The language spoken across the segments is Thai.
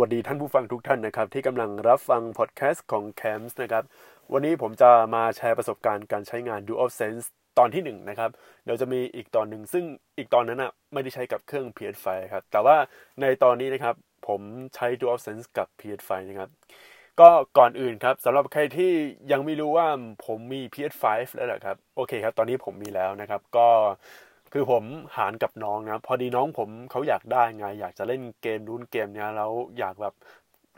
วัสดีท่านผู้ฟังทุกท่านนะครับ ที่กำลังรับฟังพอดแคสต์ของ Camps นะครับวันนี้ผมจะมาแชร์ประสบการณ์การใช้งาน DualSense ตอนที่1นนะครับเดี๋ยวจะมีอีกตอนหนึ่งซึ่งอีกตอนนั้นอะไม่ได้ใช้กับเครื่อง PS5 ครับแต่ว่าในตอนนี้นะครับผมใช้ DualSense กับ PS5 นะครับก็ก่อนอื่นครับสำหรับใครที่ยังไม่รู้ว่าผมมี PS5 แล้วแหละครับโอเคครับ ตอนนี้ผมมีแล้วนะครับ ก็ คือผมหารกับน้องนะ พอดีน้องผมเขาอยากได้ไง อยากจะเล่นเกมนู้นเกมเนี้ยแล้วอยากแบบ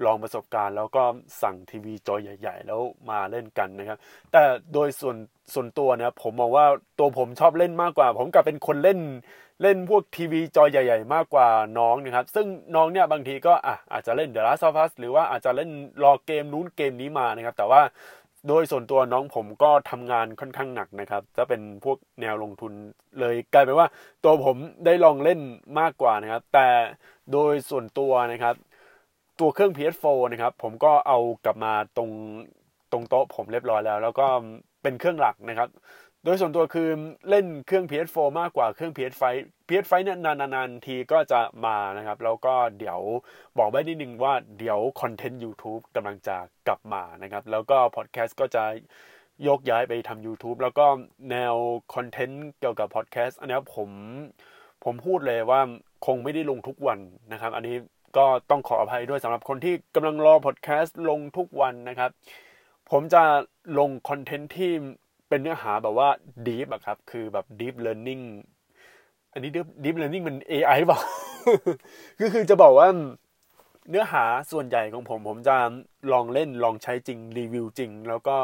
ลองประสบการณ์ แล้วก็สั่งทีวีจอใหญ่ ๆ แล้วมาเล่นกันนะครับ แต่โดยส่วนส่วนตัวนะผมมองว่าตัวผมชอบเล่นมากกว่า ผมกลับเป็นคนเล่นเล่นพวกทีวีจอใหญ่ ๆ มากกว่าน้องนะครับ ซึ่งน้องเนี่ยบางทีก็อะอาจจะเล่น The Last of Us หรือว่าอาจจะเล่นรอเกมนู้นเกมนี้มานะครับ แต่ว่า โดยส่วนตัวน้องผมก็ทำงานค่อนข้างหนักนะครับ จะเป็นพวกแนวลงทุนเลยกลายเป็นว่าตัวผมได้ลองเล่นมากกว่านะครับ แต่โดยส่วนตัวนะครับ ตัวเครื่อง PS4 นะครับ ผมก็เอากลับมาตรงตรงโต๊ะผมเรียบร้อยแล้ว แล้วก็เป็นเครื่องหลักนะครับ โดยส่วนตัวคือเล่นเครื่อง PS4 มากกว่าเครื่อง PS5 PS5 เนี่ยนานๆทีก็จะมานะครับ แล้วก็เดี๋ยวบอกไว้นิดนึงว่าเดี๋ยวคอนเทนต์ YouTube กำลังจะกลับมานะครับ แล้วก็พอดแคสต์ก็จะยกย้ายไปทำ YouTube แล้วก็แนวคอนเทนต์เกี่ยวกับพอดแคสต์อันนี้ผมผมพูดเลยว่าคงไม่ได้ลงทุกวันนะครับ อันนี้ก็ต้องขออภัยด้วยสำหรับคนที่กำลังรอพอดแคสต์ลงทุกวันนะครับ ผมจะลงคอนเทนต์ที่ เป็นเนื้อหาแบบว่า deep อะครับ คือแบบ deep learning อันนี้ deep deep learning มัน AI เปล่าคือคือจะบอกว่าเนื้อหาส่วนใหญ่ของผม ผมจะลองเล่นลองใช้จริงรีวิวจริง แล้วก็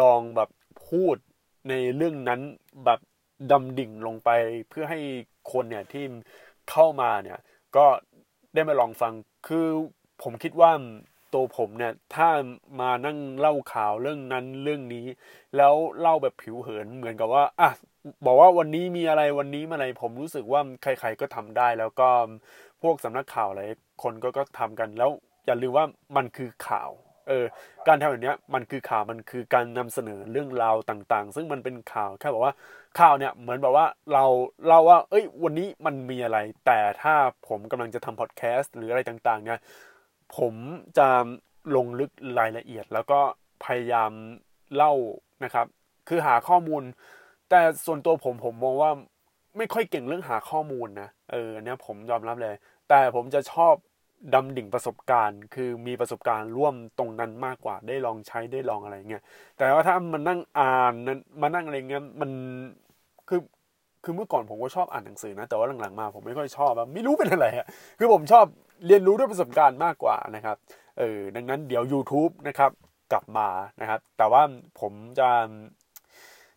ลองแบบพูดในเรื่องนั้นแบบดำดิ่งลงไปเพื่อให้คนเนี่ยที่เข้ามาเนี่ย ก็ได้มาลองฟังคือผมคิดว่า ตัวผมเนี่ย ถ้ามานั่งเล่าข่าวเรื่องนั้นเรื่องนี้ แล้วเล่าแบบผิวเผินเหมือนกับว่าอะบอกว่าวันนี้มีอะไรวันนี้มาอะไรผมรู้สึกว่าใคร ๆก็ทำได้ แล้วก็พวกสำนักข่าวอะไรคนก็ก็ทำกันแล้วอย่าลืมว่ามันคือข่าวเออการทำแบบนี้มันคือข่าวมันคือการนำเสนอเรื่องราวต่างๆ ซึ่งมันเป็นข่าวแค่บอกว่าข่าวเนี่ยเหมือนแบบว่าเราเล่าว่า เอ้ย วันนี้มันมีอะไร แต่ถ้าผมกำลังจะทำพอดแคสต์หรืออะไรต่างๆ เนี่ย ผมจะลงลึกรายละเอียด แล้วก็พยายามเล่านะครับ คือหาข้อมูล แต่ส่วนตัวผมผมมองว่าไม่ค่อยเก่งเรื่องหาข้อมูลนะเออเนี่ยผมยอมรับเลย แต่ผมจะชอบดำดิ่งประสบการณ์ คือมีประสบการณ์ร่วมตรงนั้นมากกว่าได้ลองใช้ได้ลองอะไรเงี้ยแต่ว่าถ้ามันนั่งอ่านนั้นมานั่งอะไรเงี้ยมันคือคือเมื่อก่อนผมก็ชอบอ่านหนังสือนะแต่ว่าหลังๆมาผมไม่ค่อยชอบไม่รู้เป็นอะไรอะคือผมชอบ เรียนรู้ด้วยประสบการณ์มากกว่านะครับเออดังนั้นเดี๋ยว YouTube นะครับกลับมานะครับ แต่ว่าผมจะ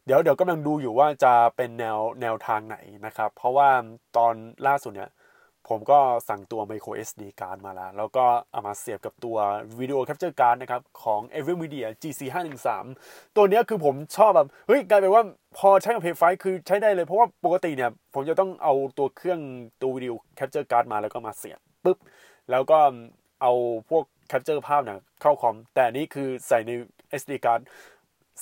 เดี๋ยวเดี๋ยวกำลังดูอยู่ว่าจะเป็นแนวแนวทางไหนนะครับ เพราะว่าตอนล่าสุดเนี่ย ผมก็สั่งตัว micro SD card มาแล้ว แล้วก็เอามาเสียบกับตัว video capture card นะครับ ของ Evermedia GC 513ตัวนี้คือผมชอบแบบ เฮ้ย กลายเป็นว่าพอใช้กับ p ไฟคือใช้ได้เลย เพราะว่าปกติเนี่ย ผมจะต้องเอาตัวเครื่องตัว video capture card มาแล้วก็มาเสียบปุ๊บ แล้วก็เอาพวก capture ภาพเนี่ยเข้าคอม แต่นี่คือใส่ใน SD card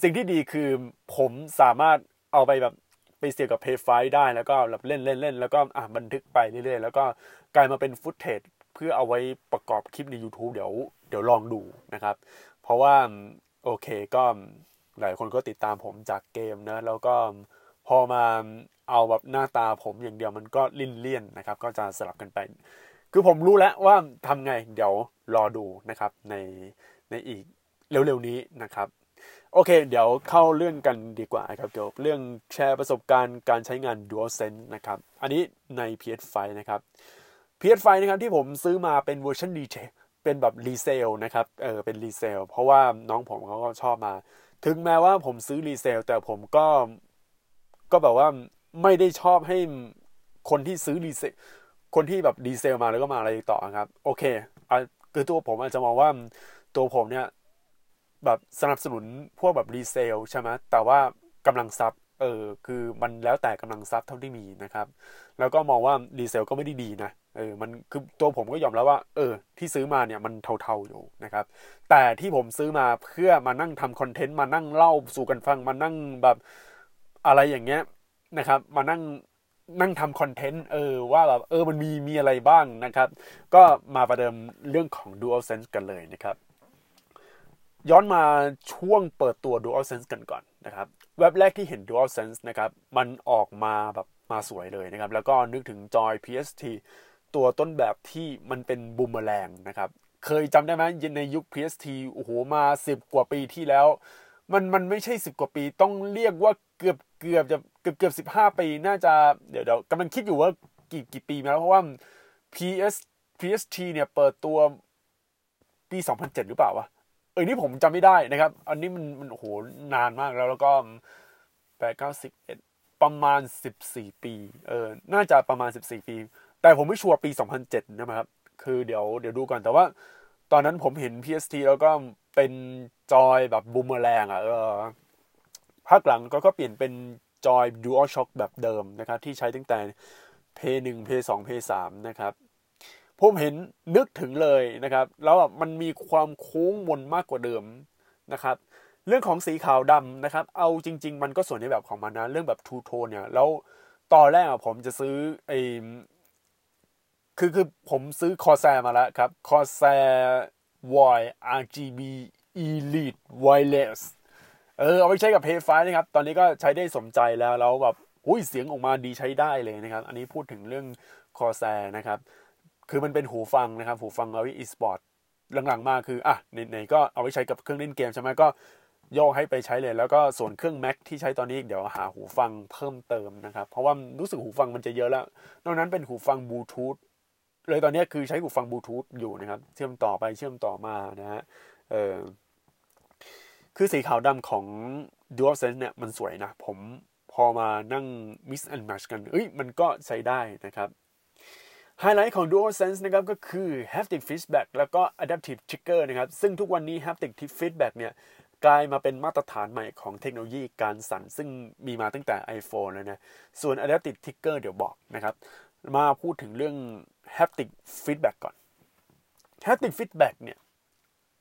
สิ่งที่ดีคือผมสามารถเอาไปแบบ ไปเสียกับเพย์ไฟได้แล้วก็แบบเล่นเล่นเล่นแล้วก็อะบันทึกไปเรื่อยๆ แล้วก็กลายมาเป็นฟุตเทจเพื่อเอาไว้ประกอบคลิปใน YouTube เดี๋ยวเดี๋ยวลองดูนะครับ เพราะว่าโอเคก็หลายคนก็ติดตามผมจากเกมนะแล้วก็พอมาเอาแบบหน้าตาผมอย่างเดียวมันก็ลิ่นเลี่ยนนะครับ ก็จะสลับกันไป คือผมรู้แล้วว่าทำไงเดี๋ยวรอดูนะครับในในอีกเร็วๆนี้นะครับ โอเค เดี๋ยวเข้าเรื่องกันดีกว่าครับเกี่ยวกับเรื่องแชร์ประสบการณ์การใช้งาน DualSense นะครับ อันนี้ใน PS5 นะครับ PS5 นะครับที่ผมซื้อมาเป็นเวอร์ชันดีเจเป็นแบบ resale นะครับ เออเป็น resale เพราะว่าน้องผมเขาก็ชอบมา ถึงแม้ว่าผมซื้อ resale แต่ผมก็ ก็แบบว่าไม่ได้ชอบให้คนที่ซื้อ resale คนที่แบบ resale มาแล้วก็มาอะไรต่อครับ โอเคอะคือตัวผมอาจจะมองว่าตัวผมเนี่ย แบบสนับสนุนพวกแบบ resale ใช่ไหมแต่ว่ากำลังทรัพย์เออคือมันแล้วแต่กำลังทรัพย์เท่าที่มีนะครับ แล้วก็มองว่า resale ก็ไม่ได้ดีนะเออมันคือตัวผมก็ยอมแล้วว่า เออ ที่ซื้อมาเนี่ยมันเทาๆอยู่นะครับ แต่ที่ผมซื้อมาเพื่อมานั่งทำคอนเทนต์มานั่งเล่าสู่กันฟังมานั่งแบบอะไรอย่างเงี้ยนะครับ มานั่งนั่งทำคอนเทนต์เออว่าแบบเออมันมีมีอะไรบ้างนะครับ ก็มาประเดิมเรื่องของ DualSense กันเลยนะครับ ย้อนมาช่วงเปิดตัว DualSense กันก่อนนะครับเว็บแรกที่เห็น DualSense นะครับมันออกมาแบบมาสวยเลยนะครับ แล้วก็นึกถึงจอย PST ตัวต้นแบบที่มันเป็นบูมเมอแรงนะครับเคยจำได้ไหมในยุค PST โอ้โหมา 10 กว่าปีที่แล้ว มันมันไม่ใช่ 10 กว่าปีต้องเรียกว่าเกือบเกือบจะเกือบเกือบสิบห้าปีน่าจะเดี๋ยวเดี๋ยวกำลังคิดอยู่ว่ากี่กี่ปีมาแล้ว เพราะว่า PS PST เนี่ยเปิดตัวปี 2007 หรือเปล่าวะ ออนี่ผมจำไม่ได้นะครับ อันนี้มันมันโอ้โหนานมากแล้วแล้วก็แปดเก้าสิบเอ็ดประมาณสิบสี่ปี เออ น่าจะประมาณสิบสี่ปี แต่ผมไม่ชัวร์ปีสองพันเจ็ดนะครับ คือเดี๋ยวเดี๋ยวดูก่อน แต่ว่าตอนนั้นผมเห็น PS3 แล้วก็เป็นจอยแบบบูมเมอร์แรงอะ เออภาคหลังก็ก็เปลี่ยนเป็นจอย DualShock แบบเดิมนะครับ ที่ใช้ตั้งแต่ p 1 p 2 p 3 นะครับ ผมเห็นนึกถึงเลยนะครับ แล้วมันมีความโค้งมนมากกว่าเดิมนะครับ เรื่องของสีขาวดำนะครับ เอาจริง ๆ มันก็สวยในแบบของมันนะ เรื่องแบบ two-tone เนี่ย แล้วตอนแรกผมจะซื้อไอคือคือผมซื้อคอแซมาแล้วครับคอแซ Y RGB Elite Wireless เออเอาไปใช้กับเพย์ไฟนะครับ ตอนนี้ก็ใช้ได้สมใจแล้วแล้วแบบอุ้ยเสียงออกมาดีใช้ได้เลยนะครับ อันนี้พูดถึงเรื่อง Corsair นะครับ คือมันเป็นหูฟังนะครับ หูฟังเอาไว้อีสปอร์ตหลังๆมาคืออะไหนๆก็เอาไว้ใช้กับเครื่องเล่นเกมใช่ไหมก็โยกให้ไปใช้เลย แล้วก็ส่วนเครื่อง Mac ที่ใช้ตอนนี้เดี๋ยวหาหูฟังเพิ่มเติมนะครับ เพราะว่ารู้สึกหูฟังมันจะเยอะแล้ว นอกนั้นเป็นหูฟังบลูทูธเลยตอนนี้คือใช้หูฟังบลูทูธอยู่นะครับ เชื่อมต่อไปเชื่อมต่อมานะฮะเออคือสีขาวดำของ DualSense เนี่ยมันสวยนะ ผมพอมานั่ง mix and match กันเอ้ยมันก็ใช้ได้นะครับ ไฮไลท์ของ DualSense นะครับก็คือ haptic feedback แล้วก็ adaptive trigger นะครับ ซึ่งทุกวันนี้ haptic feedback เนี่ยกลายมาเป็นมาตรฐานใหม่ของเทคโนโลยีการสั่น ซึ่งมีมาตั้งแต่ iPhone แล้วนะ ส่วน adaptive trigger เดี๋ยวบอกนะครับ มาพูดถึงเรื่อง haptic feedback ก่อน haptic feedback เนี่ย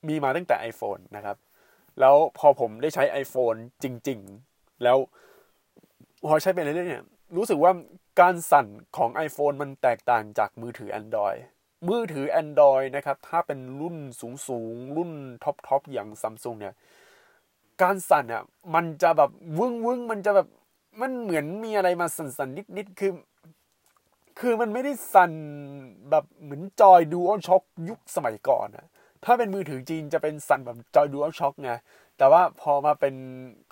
มีมาตั้งแต่ iPhone นะครับ แล้วพอผมได้ใช้ iPhone จริง ๆ แล้วพอใช้ไปเรื่อยๆเนี่ย รู้สึกว่าการสั่นของ iPhone มันแตกต่างจากมือถือ Android มือถือ Android นะครับ ถ้าเป็นรุ่นสูงๆรุ่นท็อปๆอย่าง Samsung เนี่ย การสั่นอะมันจะแบบวึ้งวึ้งมันจะแบบมันเหมือนมีอะไรมาสั่นๆนิดๆคือ คือมันไม่ได้สั่นแบบเหมือนจอย DualShock ยุคสมัยก่อนอะถ้าเป็นมือถือจีนจะเป็นสั่นแบบจอย DualShock ไงแต่ว่าพอมาเป็น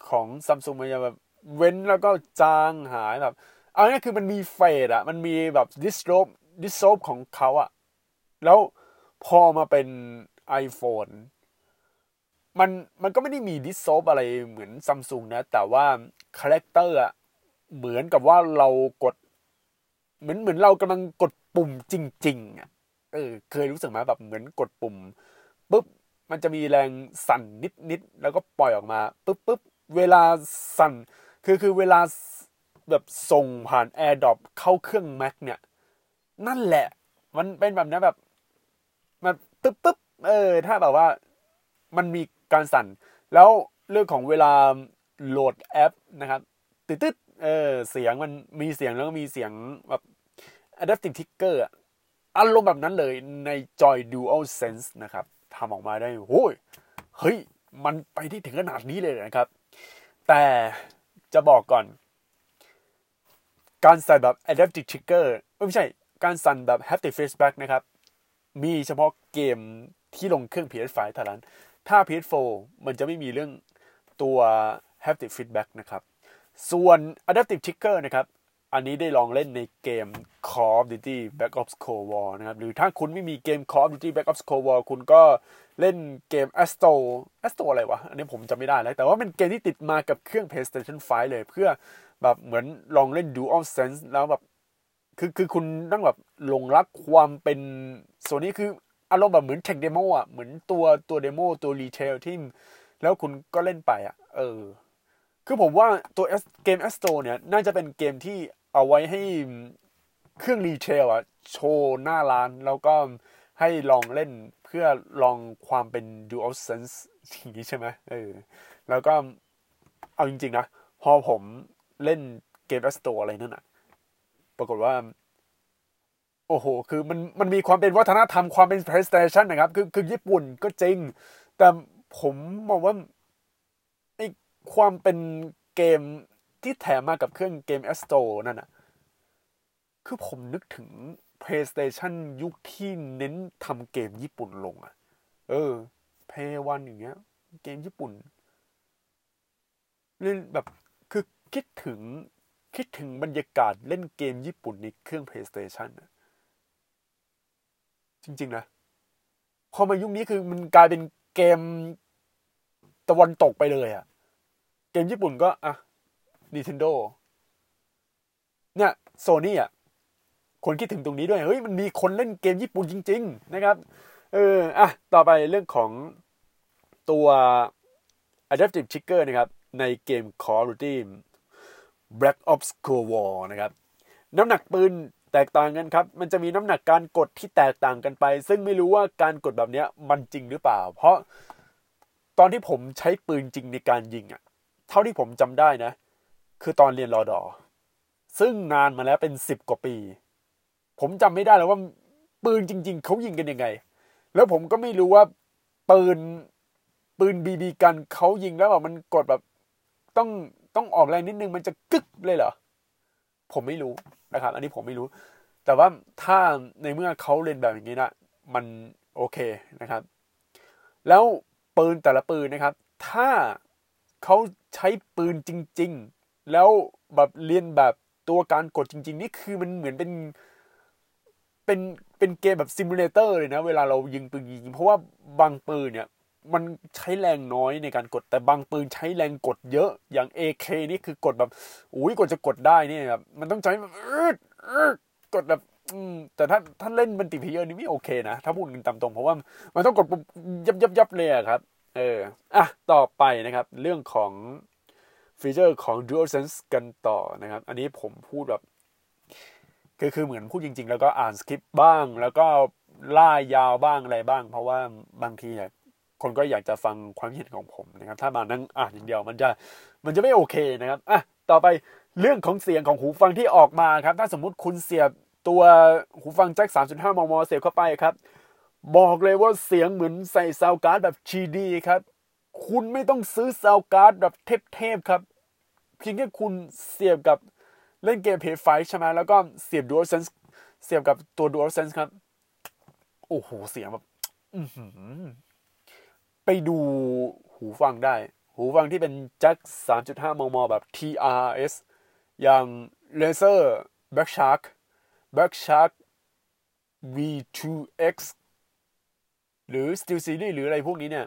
ของซัมซุงมันจะแบบ วึ้นแล้วก็จางหายแบบเอาง่ายคือมันมี fade อะมันมีแบบ dissolve dissolve ของเขาอะแล้วพอมาเป็น iPhone มันมันก็ไม่ได้มี dissolve อะไรเหมือนซัมซุงนะ แต่ว่า character อะเหมือนกับว่าเรากด เหมือนเหมือนเรากำลังกดปุ่มจริงๆอะเออเคยรู้สึกไหมแบบเหมือนกดปุ่มปุ๊บมันจะมีแรงสั่นนิดนิดแล้วก็ปล่อยออกมาปุ๊บปุ๊บเวลาสั่น คือคือเวลาแบบส่งผ่าน AirDrop เข้าเครื่อง Mac เนี่ย นั่นแหละ มันเป็นแบบนี้แบบมันปุ๊บปุ๊บเออ ถ้าแบบว่ามันมีการสั่น แล้วเรื่องของเวลาโหลดแอปนะครับติดติดเออเสียงมันมีเสียงแล้วก็มีเสียงแบบ adaptive trigger อารมณ์แบบนั้นเลยใน Joy Dual Sense นะครับทำออกมาได้โอ้ยเฮ้ย มันไปที่ถึงขนาดนี้เลยนะครับ แต่ จะบอกก่อน การใส่แบบ adaptive trigger ไม่ใช่ การสั่นแบบ haptic feedback นะครับ มีเฉพาะเกมที่ลงเครื่อง PS5 เท่านั้น ถ้า PS4 มันจะไม่มีเรื่องตัว haptic feedback นะครับ ส่วน adaptive trigger นะครับ อันนี้ได้ลองเล่นในเกม Call of Duty Black Ops Cold War นะครับ หรือถ้าคุณไม่มีเกม Call of Duty Black Ops Cold War คุณก็เล่นเกม Astro Astro อะไรวะ อันนี้ผมจะไม่ได้แล้ว แต่ว่าเป็นเกมที่ติดมากับเครื่อง PlayStation 5 เลย เพื่อแบบเหมือนลองเล่น Dual Sense แล้วแบบ คือคือคุณต้องแบบหลงรักความเป็นส่วนนี้คืออารมณ์แบบเหมือน tech demo อะ เหมือนตัวตัว demo ตัว retail ที่แล้วคุณก็เล่นไปอะ เออ คือผมว่าตัวเกม Astro เนี่ย น่าจะเป็นเกมที่ เอาไว้ให้เครื่อง retail อะโชว์หน้าร้าน แล้วก็ให้ลองเล่นเพื่อลองความเป็น dual sense อย่างนี้ใช่ไหมเออแล้วก็เอาจริงๆนะ พอผมเล่นเกมแอสโตอะไรนั่นอะปรากฏว่า โอ้โห คือมันมันมีความเป็นวัฒนธรรมความเป็น PlayStation นะครับ คือคือญี่ปุ่นก็จริง แต่ผมมองว่าไอความเป็นเกม ที่แถมมากับเครื่องเกม a s t o นั่นอะคือผมนึกถึง PlayStation ยุคที่เน้นทำเกมญี่ปุ่นลงอะเออเพย์วันอย่างเงี้ย เกมญี่ปุ่นเล่นแบบคือคิดถึงคิดถึงบรรยากาศเล่นเกมญี่ปุ่นในเครื่อง PlayStation นะจริง ๆ นะ พอมายุคนี้คือมันกลายเป็นเกมตะวันตกไปเลยอะเกมญี่ปุ่นก็อะ Nintendo เนี่ยโซนี่อะคนคิดถึงตรงนี้ด้วย เฮ้ย มันมีคนเล่นเกมญี่ปุ่นจริง ๆ นะครับ เออ อะ ต่อไปเรื่องของตัว Adaptive Trigger นะครับ ในเกม Call of Duty Black Ops Cold War นะครับ น้ำหนักปืนแตกต่างกันครับ มันจะมีน้ำหนักการกดที่แตกต่างกันไป ซึ่งไม่รู้ว่าการกดแบบนี้มันจริงหรือเปล่า เพราะตอนที่ผมใช้ปืนจริงในการยิงอะ่ะ เท่าที่ผมจำได้นะ คือตอนเรียนรอดอ ซึ่งนานมาแล้วเป็นสิบกว่าปี ผมจำไม่ได้แล้วว่าปืนจริง ๆเขายิงกันยังไง แล้วผมก็ไม่รู้ว่าปืนปืนบีบีกันเขายิงแล้วแบบมันกดแบบ ต้องต้องออกแรงนิดนึงมันจะกึกเลยเหรอ ผมไม่รู้นะครับ อันนี้ผมไม่รู้ แต่ว่าถ้าในเมื่อเขาเล่นแบบอย่างนี้นะมันโอเคนะครับ แล้วปืนแต่ละปืนนะครับ ถ้าเขาใช้ปืนจริงๆ แล้วแบบเลียนแบบตัวการกดจริง ๆ นี่คือมันเหมือนเป็นเป็นเป็นเกมแบบ simulator เลยนะ เวลาเรายิงปืนยิงเพราะว่าบางปืนเนี่ย มันใช้แรงน้อยในการกด แต่บางปืนใช้แรงกดเยอะอย่าง AK นี่คือกดแบบอุ้ยกดจะกดได้นี่แบบมันต้องใช้แบบกดแบบอืมแต่ถ้าถ้าเล่น multiplayer นี่ไม่โอเคนะ ถ้าพูดกันตามตรง เพราะว่ามันต้องกดยับยับยับเลยครับ เอออะต่อไปนะครับ เรื่องของ ฟีเจอร์ของ DualSense กันต่อนะครับ อันนี้ผมพูดแบบคือคือเหมือนพูดจริง ๆ แล้วก็อ่านสคริปต์บ้าง แล้วก็ล่ายาวบ้างอะไรบ้าง เพราะว่าบางทีเนี่ยคนก็อยากจะฟังความเห็นของผมนะครับ ถ้ามานั่งอ่านอย่างเดียวมันจะมันจะไม่โอเคนะครับอะต่อไปเรื่องของเสียงของหูฟังที่ออกมาครับ ถ้าสมมุติคุณเสียบตัวหูฟังแจ็ค 3.5 มม เสียบเข้าไปครับ บอกเลยว่าเสียงเหมือนใส่ซาวการ์ดแบบ GD ครับ คุณไม่ต้องซื้อซาวการ์ดแบบเทพๆครับ เพียงแค่คุณเสียบกับเล่นเกมเพย์ไฟใช่ไหมแล้วก็เสียบ DualSense เสียบกับตัว DualSense ครับ โอ้โห เสียงแบบไปดูหูฟังได้ หูฟังที่เป็นแจ็ค3.5 มม แบบ TRS อย่าง Razer Black Shark Black Shark V2X หรือ SteelSeries หรืออะไรพวกนี้เนี่ย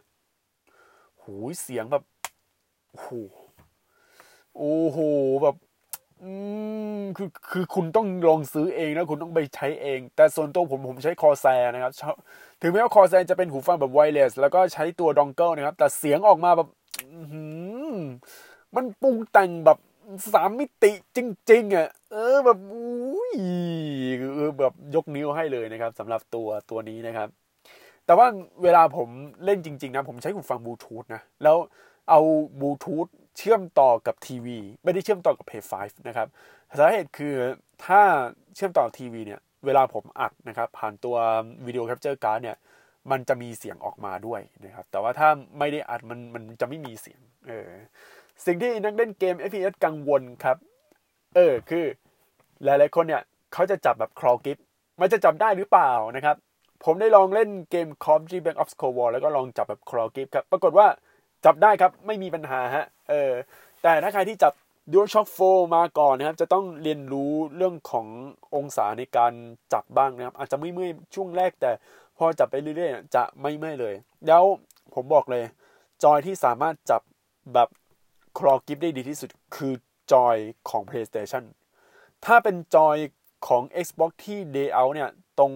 โหเสียงแบบโอ้โหโอ้โหแบบอืมคือคือคุณต้องลองซื้อเองนะคุณต้องไปใช้เอง แต่ส่วนตัวผมผมใช้ Corsair นะครับถึงแม้ว่า Corsair จะเป็นหูฟังแบบ wireless แล้วก็ใช้ตัว dongle นะครับ แต่เสียงออกมาแบบมันปรุงแต่งแบบสามมิติจริง ๆอะเออแบบอุ้ยเออแบบยกนิ้วให้เลยนะครับสำหรับตัวตัวนี้นะครับ แต่ว่าเวลาผมเล่นจริง ๆ นะ ผมใช้หูฟังบลูทูธนะ แล้วเอาบลูทูธเชื่อมต่อกับทีวี ไม่ได้เชื่อมต่อกับ Play 5นะครับสาเหตุคือถ้าเชื่อมต่อทีวีเนี่ย เวลาผมอัดนะครับ ผ่านตัว video capture card เนี่ยมันจะมีเสียงออกมาด้วยนะครับ แต่ว่าถ้าไม่ได้อัดมันมันจะไม่มีเสียง เออ สิ่งที่นักเล่นเกม FPS กังวลครับ เออ คือ หลายๆคนเนี่ยเขาจะจับแบบคลอกิฟมันจะจับได้หรือเปล่านะครับ ผมได้ลองเล่นเกม c of Duty Black Ops Cold แล้วก็ลองจับแบบคลอกิฟครับ ปรากฏว่าจับได้ครับ ไม่มีปัญหาฮะ เออ แต่ถ้าใครที่จับ DualShock 4 มาก่อนนะครับ จะต้องเรียนรู้เรื่องขององศาในการจับบ้างนะครับ อาจจะไม่เมื่อยช่วงแรก แต่พอจับไปเรื่อยๆ จะไม่เมื่อยเลย แล้วผมบอกเลย จอยที่สามารถจับแบบคลอกิฟได้ดีที่สุดคือจอยของ PlayStation ถ้าเป็นจอยของ Xbox ที่ day out เนี่ย ตรง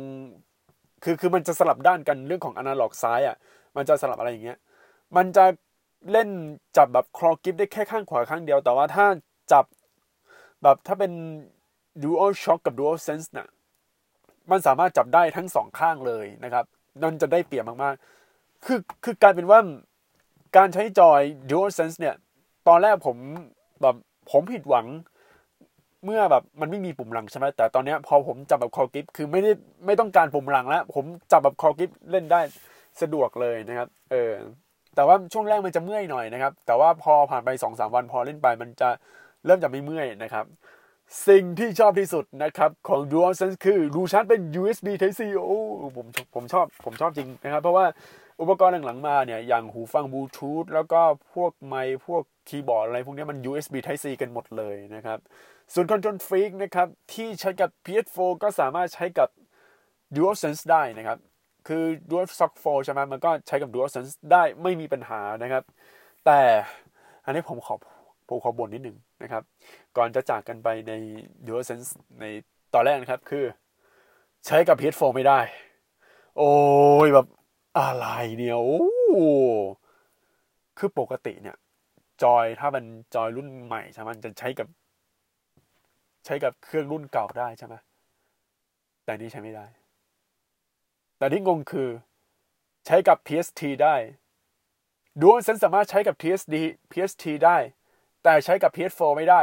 คือคือมันจะสลับด้านกันเรื่องของอนาล็อกซ้ายอะ มันจะสลับอะไรอย่างเงี้ย มันจะเล่นจับแบบคลอกิฟได้แค่ข้างขวาข้างเดียว แต่ว่าถ้าจับแบบถ้าเป็น Dual Shock กับ Dual Sense นะ่ะ มันสามารถจับได้ทั้งสองข้างเลยนะครับ นั่นจะได้เปรียบมากๆ คือคือกลายเป็นว่าการใช้จอย Dual Sense เนี่ย ตอนแรกผมแบบผมผิดหวัง เมื่อแบบมันไม่มีปุ่มหลังใช่ไหมแต่ตอนนี้พอผมจับแบบคอกิฟคือไม่ได้ไม่ต้องการปุ่มหลังแล้ว ผมจับแบบคอกิฟเล่นได้สะดวกเลยนะครับ เออ แต่ว่าช่วงแรกมันจะเมื่อยหน่อยนะครับ แต่ว่าพอผ่านไปสองสามวันพอเล่นไปมันจะเริ่มจะไม่เมื่อยนะครับ สิ่งที่ชอบที่สุดนะครับของ DualSense คือรูชาร์จเป็น USB Type C โอ้ผมผมชอบผมชอบจริงนะครับ เพราะว่าอุปกรณ์หลังๆมาเนี่ยอย่างหูฟังบลูทูธแล้วก็พวกไมค์พวกคีย์บอร์ดอะไรพวกนี้มัน USB Type C กันหมดเลยนะครับ ส่วน Control Freak นะครับ ที่ใช้กับ PS4 ก็สามารถใช้กับ DualSense ได้นะครับ คือ DualShock 4 ใช่ไหมมันก็ใช้กับ DualSense ได้ไม่มีปัญหานะครับ แต่อันนี้ผมขอผมขอบ่นนิดหนึ่งนะครับ ก่อนจะจากกันไปใน DualSense ในตอนแรกนะครับคือ ใช้กับ PS4 ไม่ได้ โอ้ยแบบอะไรเนี่ยโอ้คือปกติเนี่ย จอยถ้าเป็นจอยรุ่นใหม่ใช่ไหมจะใช้กับ ใช้กับเครื่องรุ่นเก่าได้ใช่ไหมแต่นี่ใช้ไม่ได้ แต่ที่งงคือ ใช้กับ PST ได้ดูว่าฉันสามารถใช้กับ TSD PST ได้ แต่ใช้กับ PS4 ไม่ได้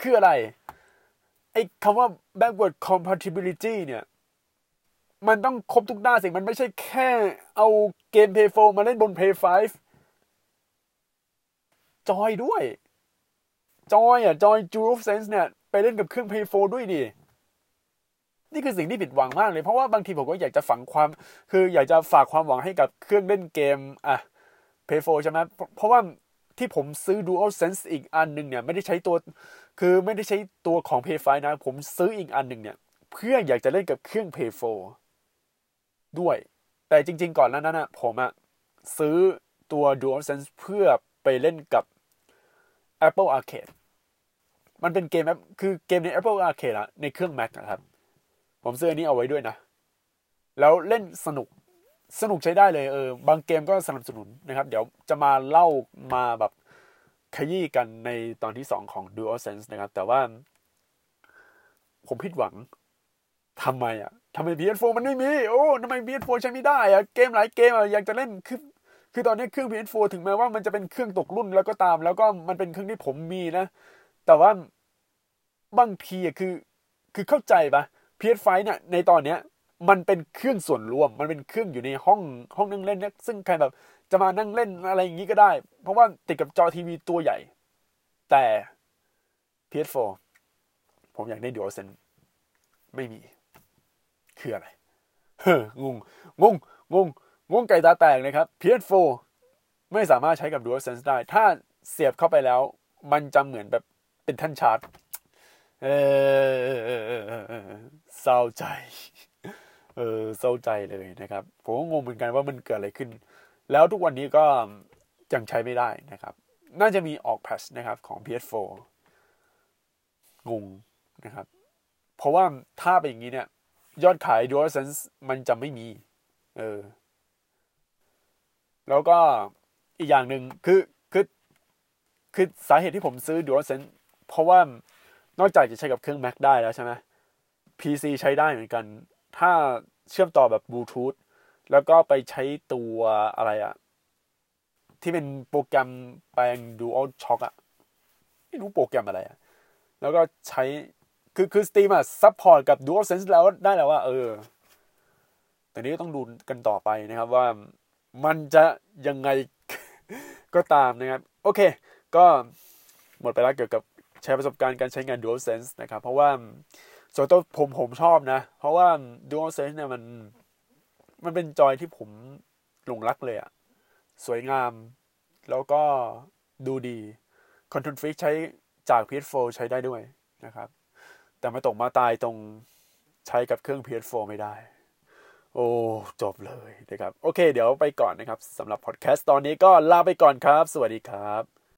คืออะไร ไอ้คำว่า backward compatibility เนี่ย มันต้องครบทุกด้านสิ มันไม่ใช่แค่เอาเกม Play 4มาเล่นบน Play 5 จอยด้วย จอยอะจอย DualSense เนี่ยไปเล่นกับเครื่อง Play 4ด้วยดินี่คือสิ่งที่ผิดหวังมากเลย เพราะว่าบางทีผมก็อยากจะฝังความ คืออยากจะฝากความหวังให้กับเครื่องเล่นเกมอะ Play 4ใช่ไหมเพราะว่าที่ผมซื้อ DualSense อีกอันหนึ่งเนี่ยไม่ได้ใช้ตัว คือไม่ได้ใช้ตัวของ pay 5นะ ผมซื้ออีกอันหนึ่งเนี่ย เพื่ออยากจะเล่นกับเครื่อง pay 4ด้วย แต่จริง ๆ ก่อนนั้นนะผมอะซื้อตัว DualSense เพื่อไปเล่นกับ Apple Arcade มันเป็นเกมคือเกมใน Apple Arcade อะในเครื่อง Mac นะครับ ผมซื้ออันนี้เอาไว้ด้วยนะ แล้วเล่นสนุกสนุกใช้ได้เลยเออบางเกมก็สนับสนุนนะครับ เดี๋ยวจะมาเล่ามาแบบขยี้กันในตอนที่สองของ DualSense นะครับ แต่ว่า ผมผิดหวังทำไมอะทำไม PS4 มันไม่มี โอ้ทำไม PS4 ใช้ไม่ได้อะ เกมหลายเกมอะ อยากจะเล่นคือ คือตอนนี้เครื่อง PS4 ถึงแม้ว่ามันจะเป็นเครื่องตกรุ่นแล้วก็ตาม แล้วก็มันเป็นเครื่องที่ผมมีนะ แต่ว่าบางทีอะคือคือเข้าใจปะ PS5 เนี่ยในตอนเนี้ยมันเป็นเครื่องส่วนรวม มันเป็นเครื่องอยู่ในห้องห้องนั่งเล่นเนี่ยซึ่งใครแบบจะมานั่งเล่นอะไรอย่างนี้ก็ได้ เพราะว่าติดกับจอทีวีตัวใหญ่ แต่ PS4 ผมอยากได้ DualSense ไม่มี คืออะไร เฮ้งงงงง งงงไก่ตาแตกนะครับ PS4 ไม่สามารถใช้กับ DualSense ได้ ถ้าเสียบเข้าไปแล้ว มันจะเหมือนแบบเป็นท่านชาร์จ เออเศร้าใจ เออเศร้าใจเลยนะครับ ผมก็งงเหมือนกันว่ามันเกิดอะไรขึ้น แล้วทุกวันนี้ก็ยังใช้ไม่ได้นะครับ น่าจะมีออกแพชนะครับของ PS4 งงนะครับ เพราะว่าถ้าเป็นอย่างนี้เนี่ย ยอดขาย DualSense มันจะไม่มี เออ แล้วก็อีกอย่างหนึ่งคือคือคือสาเหตุที่ผมซื้อ DualSense เพราะว่านอกจากจะใช้กับเครื่อง Mac ได้แล้วใช่ไหม PC ใช้ได้เหมือนกัน ถ้าเชื่อมต่อแบบบลูทูธแล้วก็ไปใช้ตัวอะไรอะที่เป็นโปรแกรมแปลง DualShock อะไม่รู้โปรแกรมอะไรอะแล้วก็ใช้ คือคือ Steam อะ support กับ DualSense แล้วได้แล้วว่า เออแต่นี้ก็ต้องดูกันต่อไปนะครับว่า มันจะยังไงก็ตามนะครับ โอเค ก็หมดไปแล้วเกี่ยวกับใช้ประสบการณ์การใช้งาน DualSense นะครับ เพราะว่าส่วนตัวผมผมชอบนะ เพราะว่า DualSense เนี่ยมันมันเป็นจอยที่ผมหลงรักเลยอะสวยงาม แล้วก็ดูดี Control Freak ใช้จาก PS4 ใช้ได้ด้วยนะครับ แต่มาตกมาตายตรงใช้กับเครื่อง PS4 ไม่ได้ โอ้จบเลยนะครับ โอเค เดี๋ยวไปก่อนนะครับสำหรับพอดแคสต์ตอนนี้ก็ลาไปก่อนครับ สวัสดีครับ